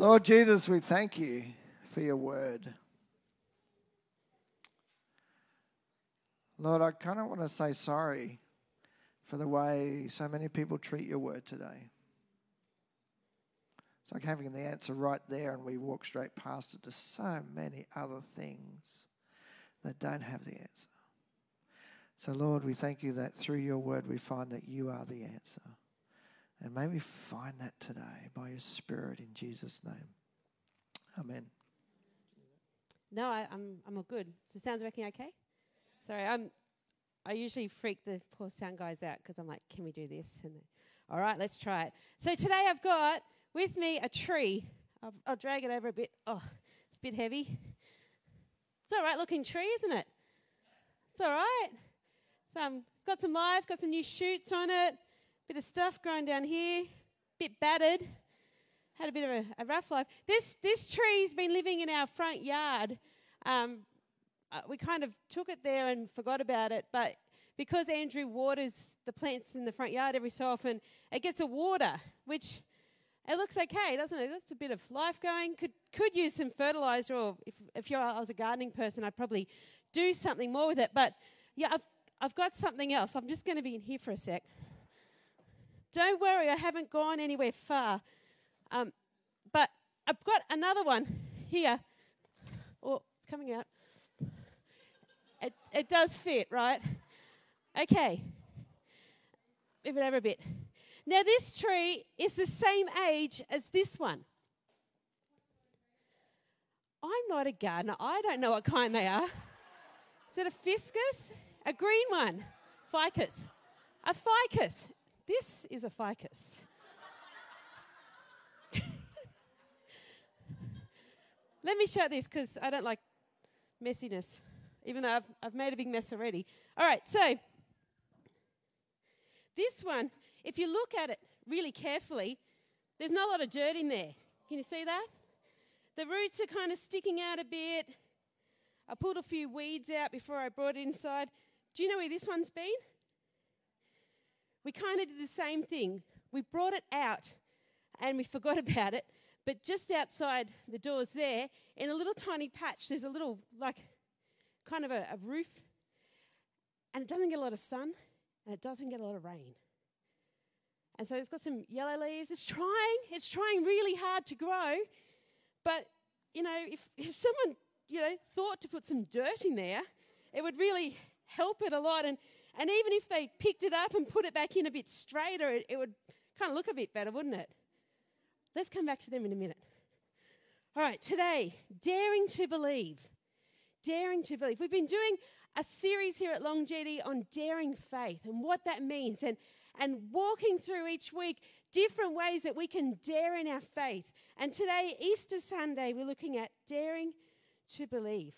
Lord Jesus, we thank you for your word. Lord, I kind of want to say sorry for the way so many people treat your word today. It's like having the answer right there, and we walk straight past it to so many other things that don't have the answer. So, Lord, we thank you that through your word we find that you are the answer. And may we find that today by your Spirit in Jesus' name. Amen. No, I, am I'm, I'm all good. So sounds working okay? Sorry, I'm. I usually freak the poor sound guys out because I'm like, can we do this? And all right, let's try it. So today I've got with me a tree. I'll, I'll drag it over a bit. Oh, it's a bit heavy. It's all right looking tree, isn't it? It's all right. Some, it's got some life, got some new shoots on it, bit of stuff growing down here, bit battered, had a bit of a, a rough life. This, this tree's been living in our front yard. Um, uh, we kind of took it there and forgot about it, but because Andrew waters the plants in the front yard every so often, it gets a water, which it looks okay, doesn't it? That's a bit of life going. Could could use some fertilizer, or if if you're I was a gardening person, I'd probably do something more with it. But yeah, I've I've got something else. I'm just going to be in here for a sec. Don't worry, I haven't gone anywhere far. Um, but I've got another one here. Oh, it's coming out. It, it does fit, right? Okay. Move it over a bit. Now, this tree is the same age as this one. I'm not a gardener. I don't know what kind they are. Is it a fiscus? A green one, ficus. A ficus. This is a ficus. Let me show this because I don't like messiness, even though I've, I've made a big mess already. All right, so this one, if you look at it really carefully, there's not a lot of dirt in there. Can you see that? The roots are kind of sticking out a bit. I pulled a few weeds out before I brought it inside. Do you know where this one's been? We kind of did the same thing. We brought it out and we forgot about it. But just outside the doors there, in a little tiny patch, there's a little, like, kind of a, a roof. And it doesn't get a lot of sun and it doesn't get a lot of rain. And so it's got some yellow leaves. It's trying, it's trying really hard to grow. But, you know, if, if someone, you know, thought to put some dirt in there, it would really help it a lot. And, and even if they picked it up and put it back in a bit straighter, it, it would kind of look a bit better, wouldn't it? Let's come back to them in a minute. All right, today, daring to believe. Daring to believe. We've been doing a series here at Long Jetty on daring faith and what that means, and, and walking through each week different ways that we can dare in our faith. And today, Easter Sunday, we're looking at daring to believe.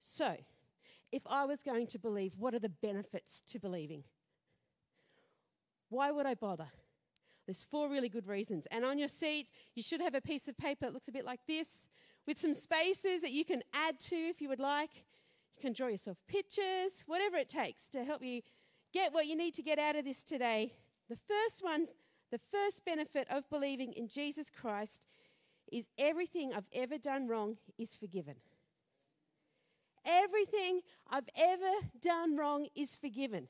So, if I was going to believe, what are the benefits to believing? Why would I bother? There's four really good reasons. And on your seat, you should have a piece of paper that looks a bit like this with some spaces that you can add to if you would like. You can draw yourself pictures, whatever it takes to help you get what you need to get out of this today. The first one, the first benefit of believing in Jesus Christ is everything I've ever done wrong is forgiven. Everything I've ever done wrong is forgiven.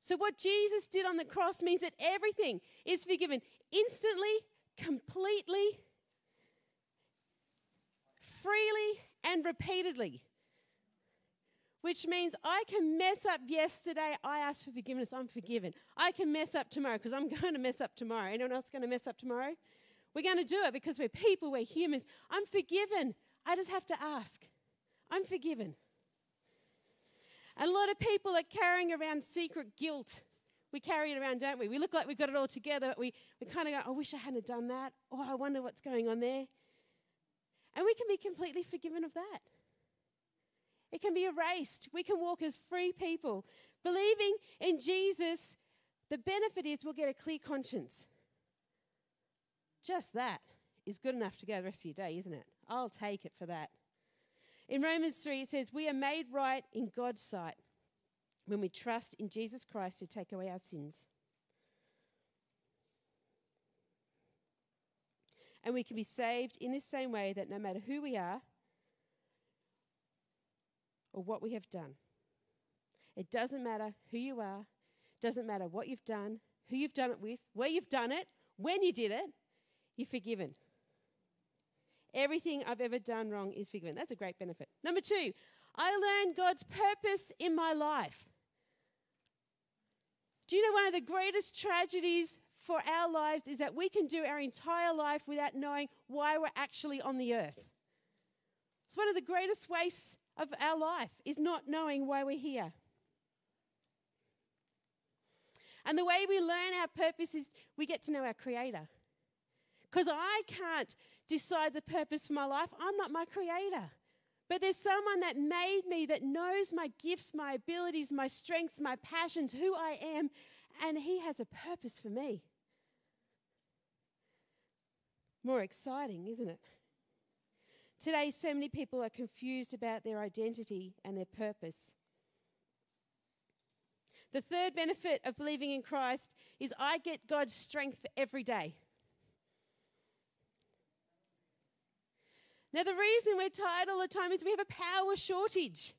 So, what Jesus did on the cross means that everything is forgiven instantly, completely, freely, and repeatedly. Which means I can mess up yesterday. I ask for forgiveness. I'm forgiven. I can mess up tomorrow because I'm going to mess up tomorrow. Anyone else going to mess up tomorrow? We're going to do it because we're people, we're humans. I'm forgiven. I just have to ask. I'm forgiven. A lot of people are carrying around secret guilt. We carry it around, don't we? We look like we've got it all together. But we, we kind of go, I wish I hadn't done that. Oh, I wonder what's going on there. And we can be completely forgiven of that. It can be erased. We can walk as free people. Believing in Jesus, the benefit is we'll get a clear conscience. Just that is good enough to go the rest of your day, isn't it? I'll take it for that. In Romans 3, it says, We are made right in God's sight when we trust in Jesus Christ to take away our sins. And we can be saved in this same way that no matter who we are or what we have done, it doesn't matter who you are, doesn't matter what you've done, who you've done it with, where you've done it, when you did it, you're forgiven. Everything I've ever done wrong is forgiven. That's a great benefit. Number two, I learned God's purpose in my life. Do you know one of the greatest tragedies for our lives is that we can do our entire life without knowing why we're actually on the earth? It's one of the greatest wastes of our life is not knowing why we're here. And the way we learn our purpose is we get to know our Creator. Because I can't decide the purpose for my life, I'm not my Creator. But there's someone that made me that knows my gifts, my abilities, my strengths, my passions, who I am, and He has a purpose for me. More exciting, isn't it? Today, so many people are confused about their identity and their purpose. The third benefit of believing in Christ is I get God's strength for every day. Now, the reason we're tired all the time is we have a power shortage.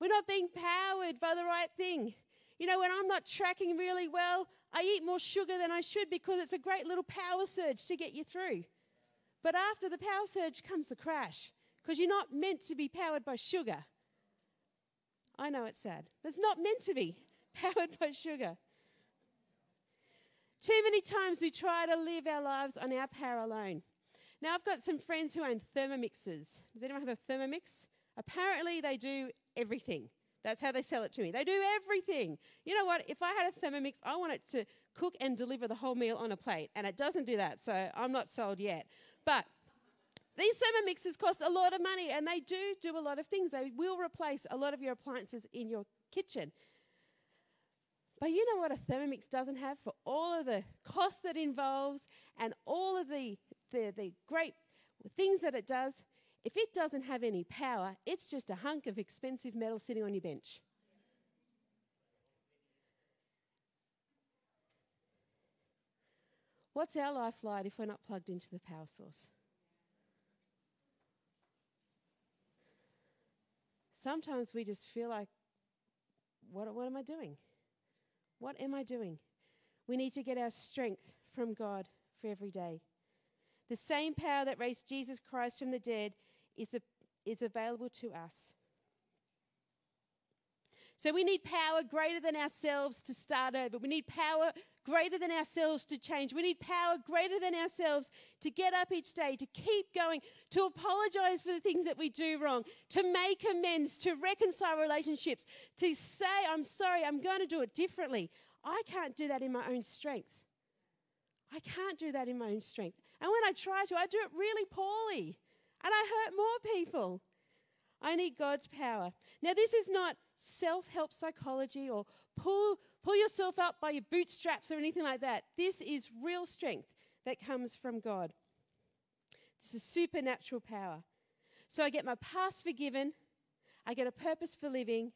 We're not being powered by the right thing. You know, when I'm not tracking really well, I eat more sugar than I should because it's a great little power surge to get you through. But after the power surge comes the crash because you're not meant to be powered by sugar. I know it's sad, but it's not meant to be powered by sugar. Too many times we try to live our lives on our power alone. Now, I've got some friends who own Thermomixes. Does anyone have a Thermomix? Apparently, they do everything. That's how they sell it to me. They do everything. You know what? If I had a Thermomix, I want it to cook and deliver the whole meal on a plate, and it doesn't do that, so I'm not sold yet. But these Thermomixes cost a lot of money, and they do do a lot of things. They will replace a lot of your appliances in your kitchen. But you know what a Thermomix doesn't have for all of the costs that involves and all of the the, the great things that it does, if it doesn't have any power, it's just a hunk of expensive metal sitting on your bench. What's our life like if we're not plugged into the power source? Sometimes we just feel like, what, what am I doing? What am I doing? We need to get our strength from God for every day. The same power that raised Jesus Christ from the dead is, is available to us. So we need power greater than ourselves to start over. We need power greater than ourselves to change. We need power greater than ourselves to get up each day, to keep going, to apologize for the things that we do wrong, to make amends, to reconcile relationships, to say, I'm sorry, I'm going to do it differently. I can't do that in my own strength. I can't do that in my own strength. And when I try to, I do it really poorly and I hurt more people. I need God's power. Now, this is not self help psychology or pull, pull yourself up by your bootstraps or anything like that. This is real strength that comes from God. This is supernatural power. So I get my past forgiven, I get a purpose for living,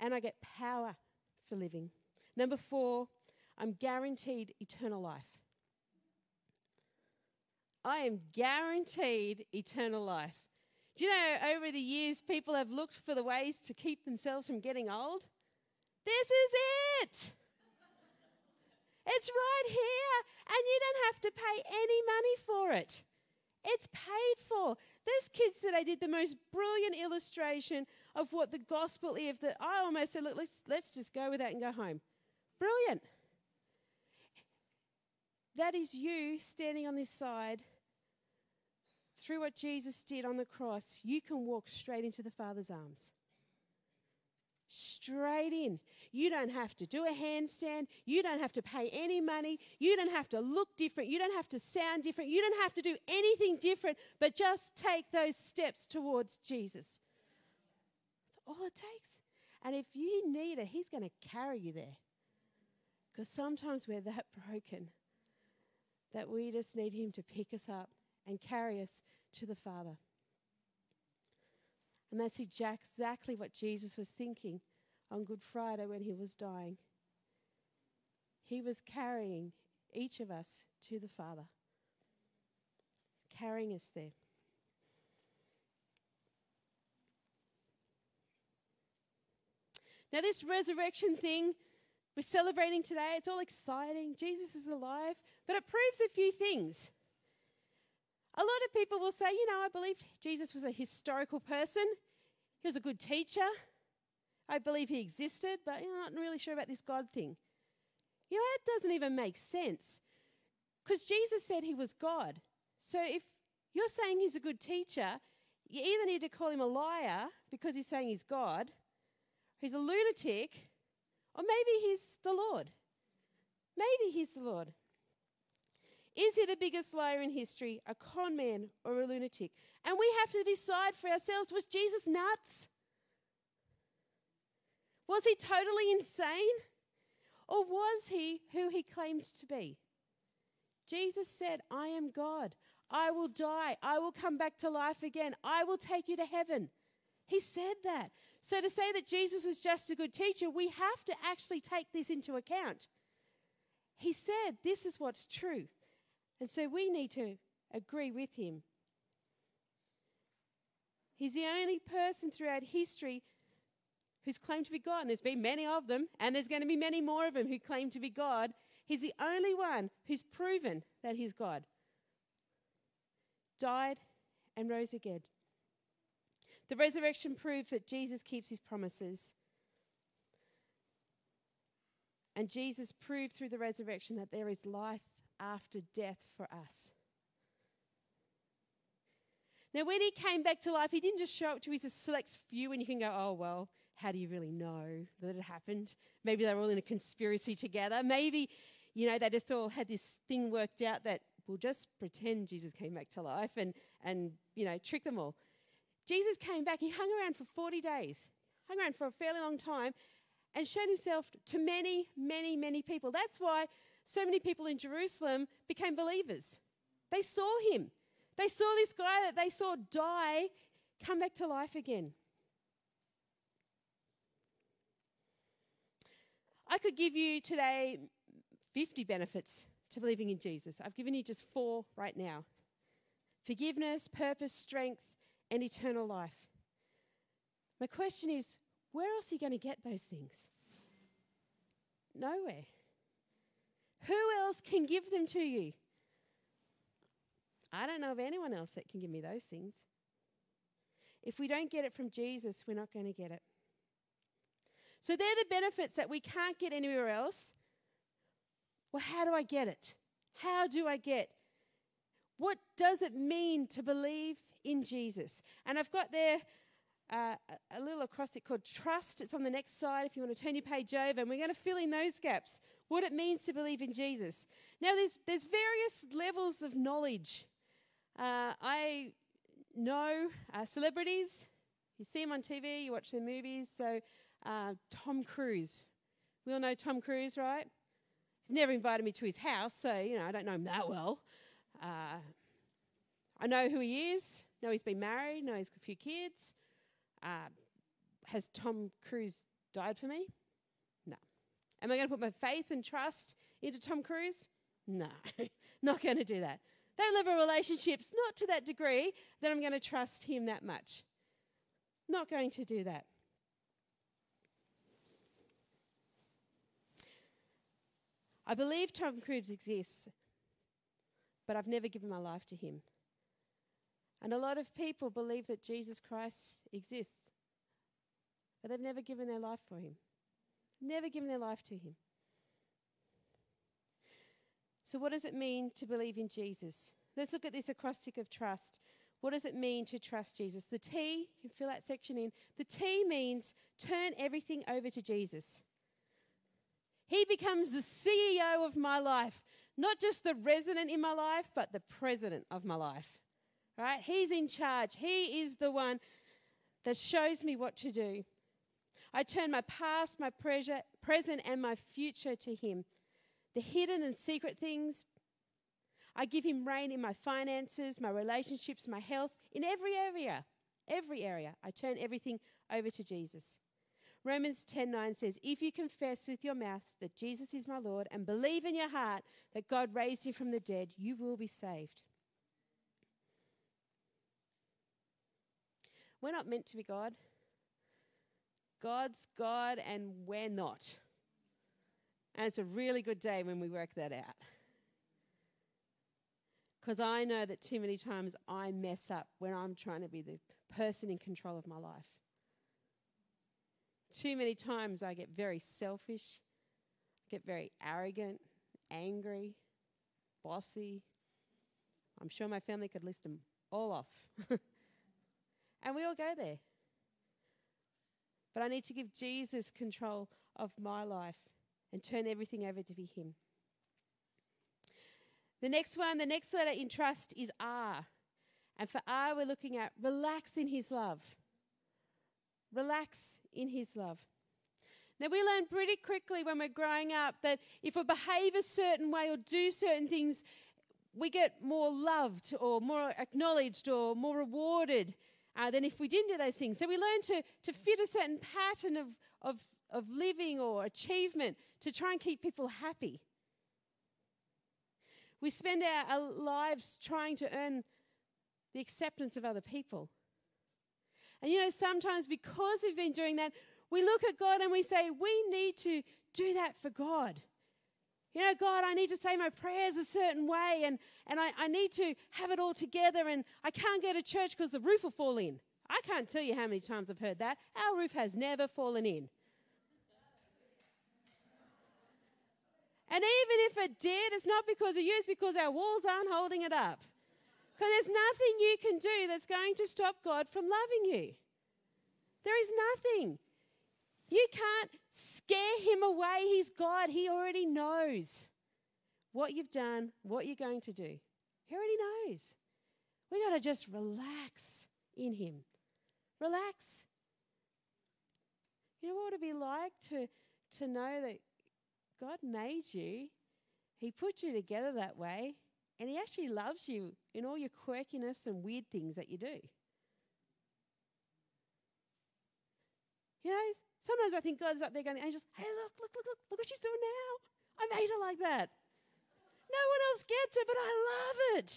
and I get power for living. Number four, I'm guaranteed eternal life. I am guaranteed eternal life. Do you know, over the years, people have looked for the ways to keep themselves from getting old? This is it. It's right here, and you don't have to pay any money for it. It's paid for. Those kids today did the most brilliant illustration of what the gospel is. That I almost said, look, let's, let's just go with that and go home. Brilliant. That is you standing on this side. Through what Jesus did on the cross, you can walk straight into the Father's arms. Straight in. You don't have to do a handstand. You don't have to pay any money. You don't have to look different. You don't have to sound different. You don't have to do anything different, but just take those steps towards Jesus. That's all it takes. And if you need it, He's going to carry you there. Because sometimes we're that broken that we just need Him to pick us up and carry us to the Father. And that's exactly what Jesus was thinking on Good Friday when he was dying. He was carrying each of us to the Father, carrying us there. Now, this resurrection thing we're celebrating today, it's all exciting. Jesus is alive, but it proves a few things. A lot of people will say, you know, I believe Jesus was a historical person, he was a good teacher. I believe he existed, but you know, I'm not really sure about this God thing. You know, that doesn't even make sense. Because Jesus said he was God. So if you're saying he's a good teacher, you either need to call him a liar because he's saying he's God, he's a lunatic, or maybe he's the Lord. Maybe he's the Lord. Is he the biggest liar in history, a con man, or a lunatic? And we have to decide for ourselves was Jesus nuts? Was he totally insane? Or was he who he claimed to be? Jesus said, I am God. I will die. I will come back to life again. I will take you to heaven. He said that. So to say that Jesus was just a good teacher, we have to actually take this into account. He said, This is what's true. And so we need to agree with him. He's the only person throughout history who's claimed to be God. And there's been many of them, and there's going to be many more of them who claim to be God. He's the only one who's proven that he's God. Died and rose again. The resurrection proves that Jesus keeps his promises. And Jesus proved through the resurrection that there is life after death for us. Now, when he came back to life, he didn't just show up to his select few, and you can go, oh, well, how do you really know that it happened? Maybe they were all in a conspiracy together. Maybe, you know, they just all had this thing worked out that we'll just pretend Jesus came back to life and, and you know, trick them all. Jesus came back, he hung around for 40 days, hung around for a fairly long time, and showed himself to many, many, many people. That's why so many people in Jerusalem became believers. They saw him. They saw this guy that they saw die come back to life again. I could give you today 50 benefits to believing in Jesus. I've given you just four right now forgiveness, purpose, strength, and eternal life. My question is where else are you going to get those things? Nowhere. Who else can give them to you? I don't know of anyone else that can give me those things. If we don't get it from Jesus, we're not going to get it. So they're the benefits that we can't get anywhere else. Well, how do I get it? How do I get? What does it mean to believe in Jesus? And I've got there uh, a little acrostic called trust. It's on the next side if you want to turn your page over, and we're going to fill in those gaps what it means to believe in Jesus. Now, there's, there's various levels of knowledge. Uh, I know uh, celebrities. You see them on TV, you watch their movies. So, uh, Tom Cruise. We all know Tom Cruise, right? He's never invited me to his house, so, you know, I don't know him that well. Uh, I know who he is, know he's been married, know he's got a few kids. Uh, has Tom Cruise died for me? Am I going to put my faith and trust into Tom Cruise? No, not going to do that. That level of relationships, not to that degree that I'm going to trust him that much. Not going to do that. I believe Tom Cruise exists, but I've never given my life to him. And a lot of people believe that Jesus Christ exists, but they've never given their life for him never given their life to Him. So, what does it mean to believe in Jesus? Let's look at this acrostic of trust. What does it mean to trust Jesus? The T, you can fill that section in. The T means turn everything over to Jesus. He becomes the CEO of my life, not just the resident in my life, but the president of my life. Right? He's in charge. He is the one that shows me what to do. I turn my past, my present, and my future to Him. The hidden and secret things, I give Him reign in my finances, my relationships, my health, in every area. Every area. I turn everything over to Jesus. Romans 10:9 says, "If you confess with your mouth that Jesus is my Lord and believe in your heart that God raised him from the dead, you will be saved." We're not meant to be God. God's God and we're not. And it's a really good day when we work that out. Because I know that too many times I mess up when I'm trying to be the person in control of my life. Too many times I get very selfish, get very arrogant, angry, bossy. I'm sure my family could list them all off. and we all go there. But I need to give Jesus control of my life and turn everything over to be Him. The next one, the next letter in trust is R. And for R, we're looking at relax in His love. Relax in His love. Now, we learn pretty quickly when we're growing up that if we behave a certain way or do certain things, we get more loved or more acknowledged or more rewarded uh, than if we didn't do those things. So we learn to, to fit a certain pattern of, of, of living or achievement to try and keep people happy. We spend our, our lives trying to earn the acceptance of other people. And you know, sometimes because we've been doing that, we look at God and we say, we need to do that for God. You know, God, I need to say my prayers a certain way and, and I, I need to have it all together and I can't go to church because the roof will fall in. I can't tell you how many times I've heard that. Our roof has never fallen in. And even if it did, it's not because of you, it's because our walls aren't holding it up. Because there's nothing you can do that's going to stop God from loving you. There is nothing. You can't scare him away. He's God. He already knows what you've done, what you're going to do. He already knows. We got to just relax in him. Relax. You know what it would be like to, to know that God made you, He put you together that way, and He actually loves you in all your quirkiness and weird things that you do. You know, sometimes I think God's up there going, angels, hey, look, look, look, look, look what she's doing now. I made her like that. No one else gets it, but I love it.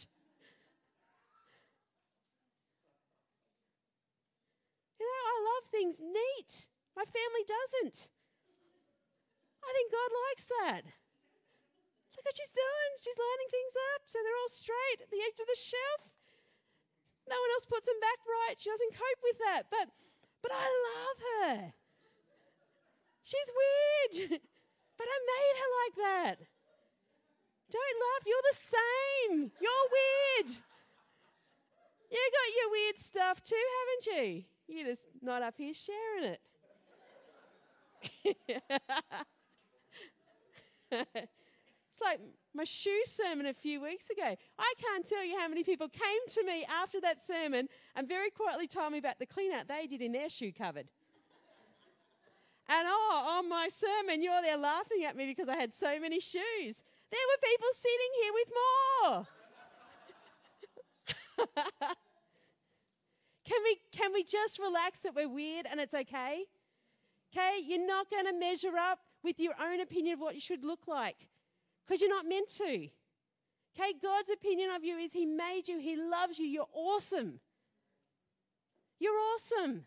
You know, I love things neat. My family doesn't. I think God likes that. Look what she's doing. She's lining things up so they're all straight at the edge of the shelf. No one else puts them back right. She doesn't cope with that. But but I love her. She's weird. but I made her like that. Don't laugh. You're the same. You're weird. You got your weird stuff too, haven't you? You're just not up here sharing it. it's like my shoe sermon a few weeks ago. I can't tell you how many people came to me after that sermon and very quietly told me about the clean out they did in their shoe cupboard. And oh, on my sermon, you're there laughing at me because I had so many shoes. There were people sitting here with more. can we can we just relax that we're weird and it's okay? Okay, you're not going to measure up with your own opinion of what you should look like because you're not meant to. Okay, God's opinion of you is He made you, He loves you, you're awesome. You're awesome.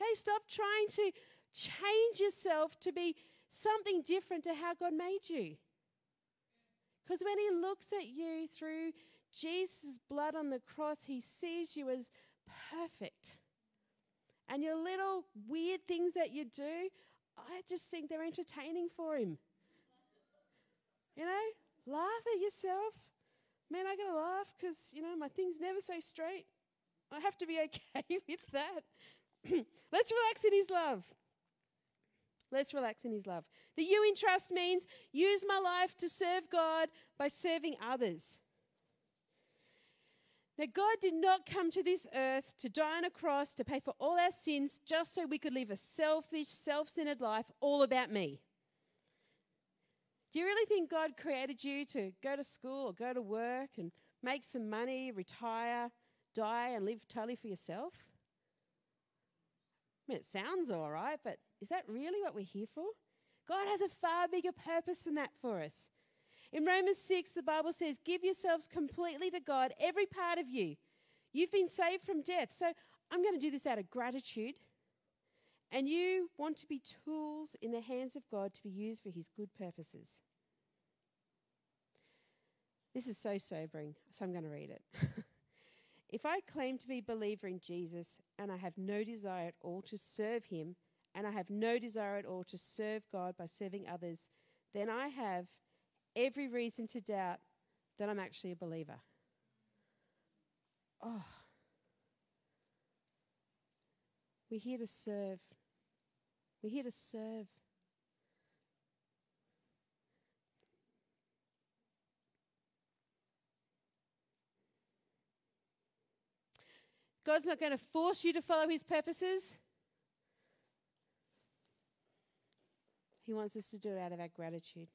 Okay, stop trying to change yourself to be something different to how God made you. Because when He looks at you through Jesus' blood on the cross, He sees you as perfect. And your little weird things that you do, I just think they're entertaining for him. You know, laugh at yourself. Man, I gotta laugh because, you know, my thing's never so straight. I have to be okay with that. Let's relax in his love. Let's relax in his love. The you in trust means use my life to serve God by serving others. Now, God did not come to this earth to die on a cross to pay for all our sins just so we could live a selfish, self centered life all about me. Do you really think God created you to go to school or go to work and make some money, retire, die, and live totally for yourself? I mean, it sounds all right, but is that really what we're here for? God has a far bigger purpose than that for us. In Romans 6, the Bible says, Give yourselves completely to God, every part of you. You've been saved from death. So I'm going to do this out of gratitude. And you want to be tools in the hands of God to be used for his good purposes. This is so sobering, so I'm going to read it. if I claim to be a believer in Jesus and I have no desire at all to serve him, and I have no desire at all to serve God by serving others, then I have every reason to doubt that I'm actually a believer. Oh. We're here to serve. We're here to serve. God's not going to force you to follow his purposes. He wants us to do it out of our gratitude.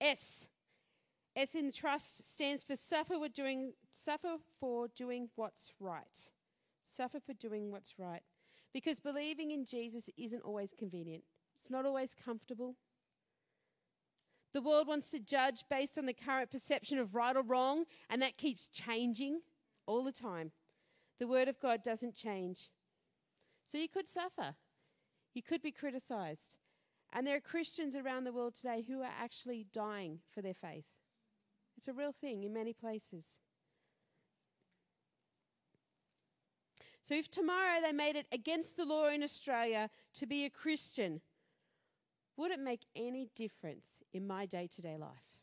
S. S in trust stands for suffer for doing suffer for doing what's right. Suffer for doing what's right. Because believing in Jesus isn't always convenient. It's not always comfortable. The world wants to judge based on the current perception of right or wrong, and that keeps changing all the time. The Word of God doesn't change. So you could suffer. You could be criticized. And there are Christians around the world today who are actually dying for their faith. It's a real thing in many places. So, if tomorrow they made it against the law in Australia to be a Christian, would it make any difference in my day to day life?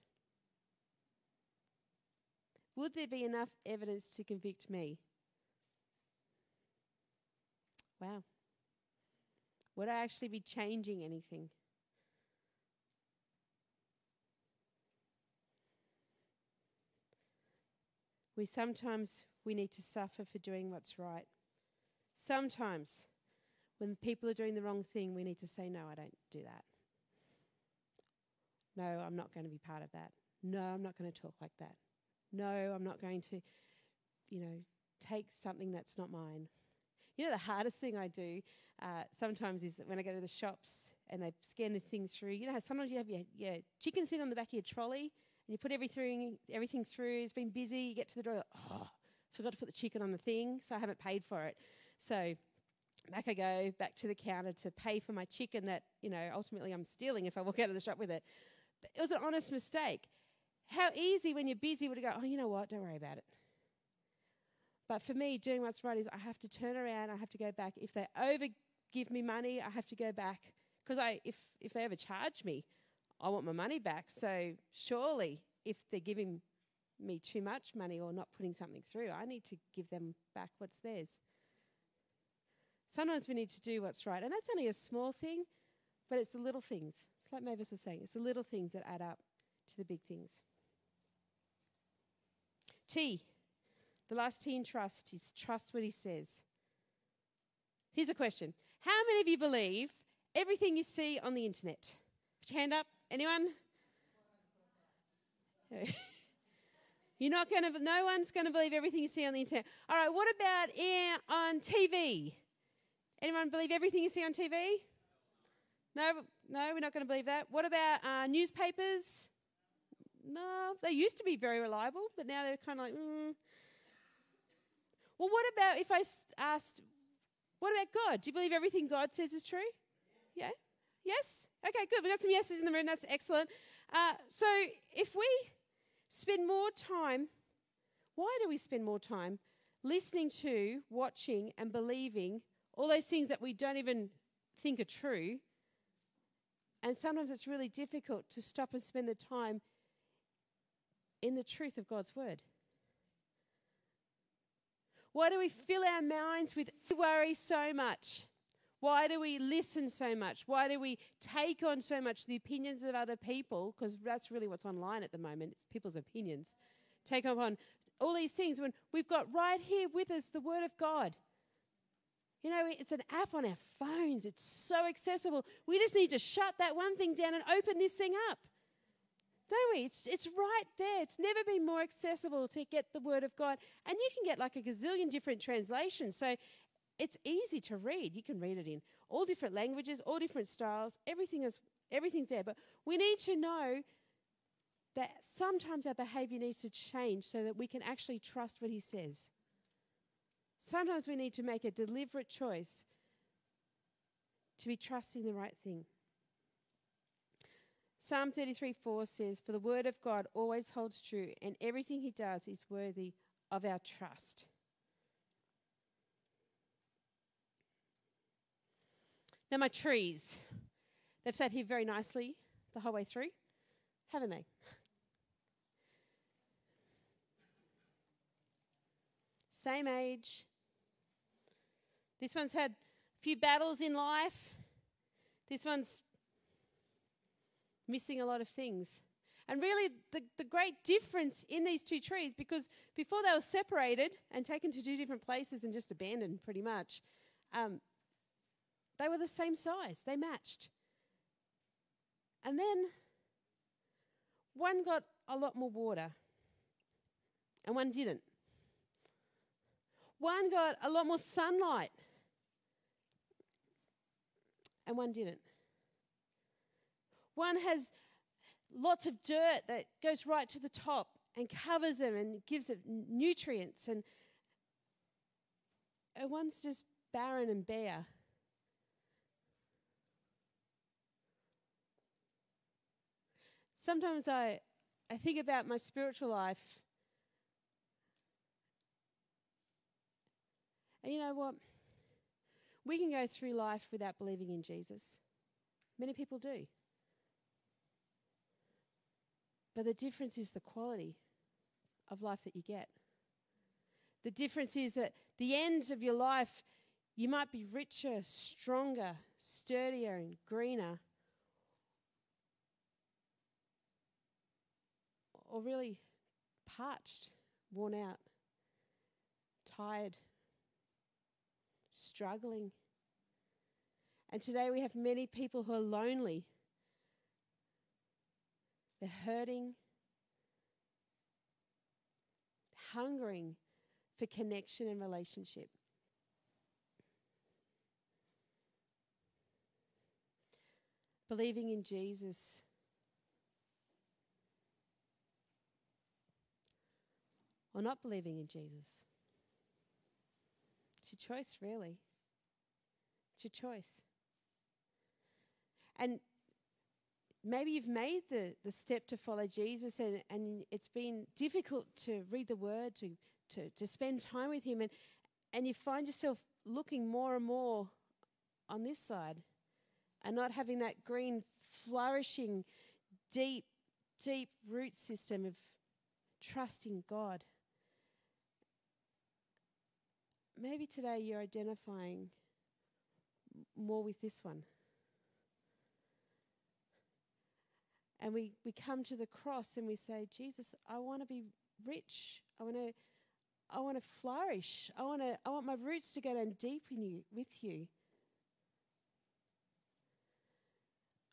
Would there be enough evidence to convict me? Wow. Would I actually be changing anything? We sometimes we need to suffer for doing what's right. Sometimes when people are doing the wrong thing, we need to say, No, I don't do that. No, I'm not going to be part of that. No, I'm not going to talk like that. No, I'm not going to, you know, take something that's not mine. You know, the hardest thing I do uh, sometimes is when I go to the shops and they scan the things through. You know how sometimes you have your, your chicken sitting on the back of your trolley and you put everything everything through. It's been busy. You get to the door. Oh, forgot to put the chicken on the thing, so I haven't paid for it. So back I go back to the counter to pay for my chicken that you know ultimately I'm stealing if I walk out of the shop with it. But it was an honest mistake. How easy when you're busy would go, oh, you know what? Don't worry about it. But for me, doing what's right is I have to turn around, I have to go back. If they over give me money, I have to go back. Because if, if they ever charge me, I want my money back. So surely, if they're giving me too much money or not putting something through, I need to give them back what's theirs. Sometimes we need to do what's right. And that's only a small thing, but it's the little things. It's like Mavis was saying, it's the little things that add up to the big things. T. The last T in trust is trust what he says. Here's a question How many of you believe everything you see on the internet? Put your hand up. Anyone? You're not going to, no one's going to believe everything you see on the internet. All right, what about in, on TV? Anyone believe everything you see on TV? No, no, we're not going to believe that. What about uh, newspapers? No, they used to be very reliable, but now they're kind of like, mm, well, what about if I asked, what about God? Do you believe everything God says is true? Yeah? Yes? Okay, good. We've got some yeses in the room. That's excellent. Uh, so if we spend more time, why do we spend more time listening to, watching, and believing all those things that we don't even think are true? And sometimes it's really difficult to stop and spend the time in the truth of God's word. Why do we fill our minds with worry so much? Why do we listen so much? Why do we take on so much the opinions of other people? Because that's really what's online at the moment, it's people's opinions. Take on all these things when we've got right here with us the Word of God. You know, it's an app on our phones. It's so accessible. We just need to shut that one thing down and open this thing up. Don't we? It's, it's right there. It's never been more accessible to get the Word of God. And you can get like a gazillion different translations. So it's easy to read. You can read it in all different languages, all different styles. Everything is everything's there. But we need to know that sometimes our behavior needs to change so that we can actually trust what he says. Sometimes we need to make a deliberate choice to be trusting the right thing. Psalm 33 4 says, For the word of God always holds true, and everything he does is worthy of our trust. Now, my trees, they've sat here very nicely the whole way through, haven't they? Same age. This one's had a few battles in life. This one's missing a lot of things. And really, the, the great difference in these two trees, because before they were separated and taken to two different places and just abandoned pretty much, um, they were the same size, they matched. And then one got a lot more water, and one didn't. One got a lot more sunlight, and one didn't. One has lots of dirt that goes right to the top and covers them and gives it nutrients, and, and one's just barren and bare. Sometimes I, I think about my spiritual life. And you know what? We can go through life without believing in Jesus. Many people do. But the difference is the quality of life that you get. The difference is that the ends of your life, you might be richer, stronger, sturdier, and greener or really parched, worn out, tired, struggling. And today we have many people who are lonely. They're hurting, hungering for connection and relationship. Believing in Jesus or not believing in Jesus. It's your choice, really. It's your choice. And maybe you've made the, the step to follow Jesus and, and it's been difficult to read the word, to, to, to spend time with him, and, and you find yourself looking more and more on this side and not having that green, flourishing, deep, deep root system of trusting God maybe today you're identifying more with this one. And we, we come to the cross and we say, Jesus, I want to be rich. I want to I want to flourish. I want to I want my roots to go down deep in you with you.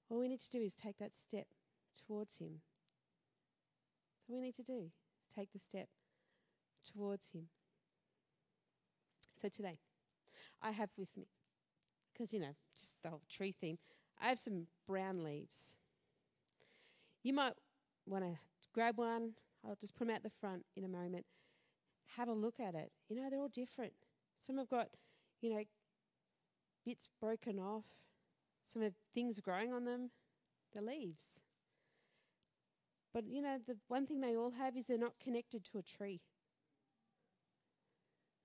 All we need to do is take that step towards him. That's all we need to do is take the step towards him. So today, I have with me, because, you know, just the whole tree theme, I have some brown leaves. You might want to grab one. I'll just put them out the front in a moment. Have a look at it. You know, they're all different. Some have got, you know, bits broken off. Some have things growing on them. The leaves. But, you know, the one thing they all have is they're not connected to a tree.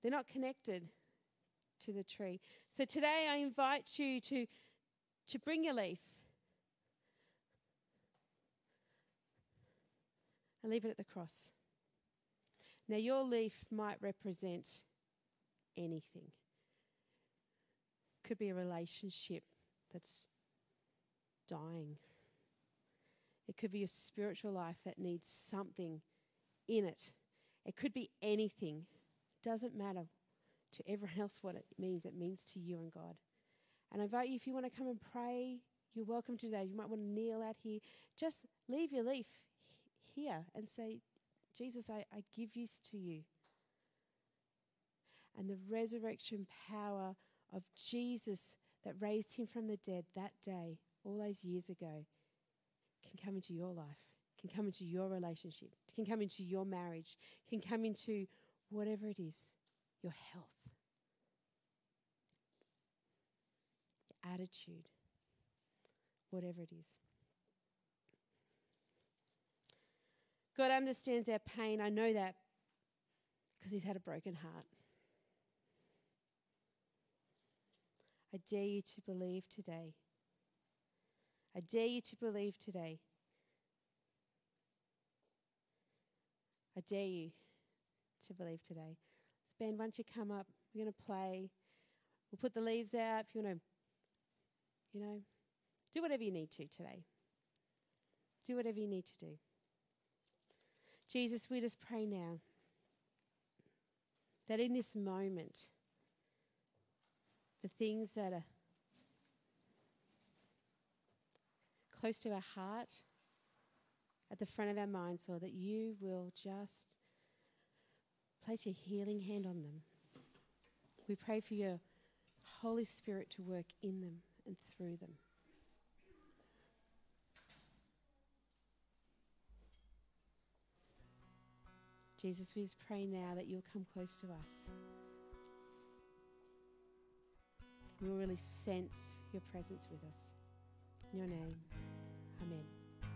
They're not connected to the tree. So today I invite you to, to bring your leaf and leave it at the cross. Now, your leaf might represent anything. Could be a relationship that's dying. It could be a spiritual life that needs something in it. It could be anything doesn't matter to everyone else what it means, it means to you and God. And I invite you, if you want to come and pray, you're welcome to do that. You might want to kneel out here. Just leave your leaf here and say, Jesus, I, I give this to you. and the resurrection power of Jesus that raised him from the dead that day, all those years ago, can come into your life, can come into your relationship, can come into your marriage, can come into whatever it is, your health, your attitude, whatever it is. God understands our pain. I know that because He's had a broken heart. I dare you to believe today. I dare you to believe today. I dare you to believe today. Ben, once you come up, we're going to play. We'll put the leaves out if you want to, you know, do whatever you need to today. Do whatever you need to do. Jesus, we just pray now that in this moment, the things that are close to our heart, at the front of our minds, Lord, that you will just place your healing hand on them. We pray for your Holy Spirit to work in them and through them. Jesus, we just pray now that you'll come close to us. We'll really sense your presence with us. In your name, amen.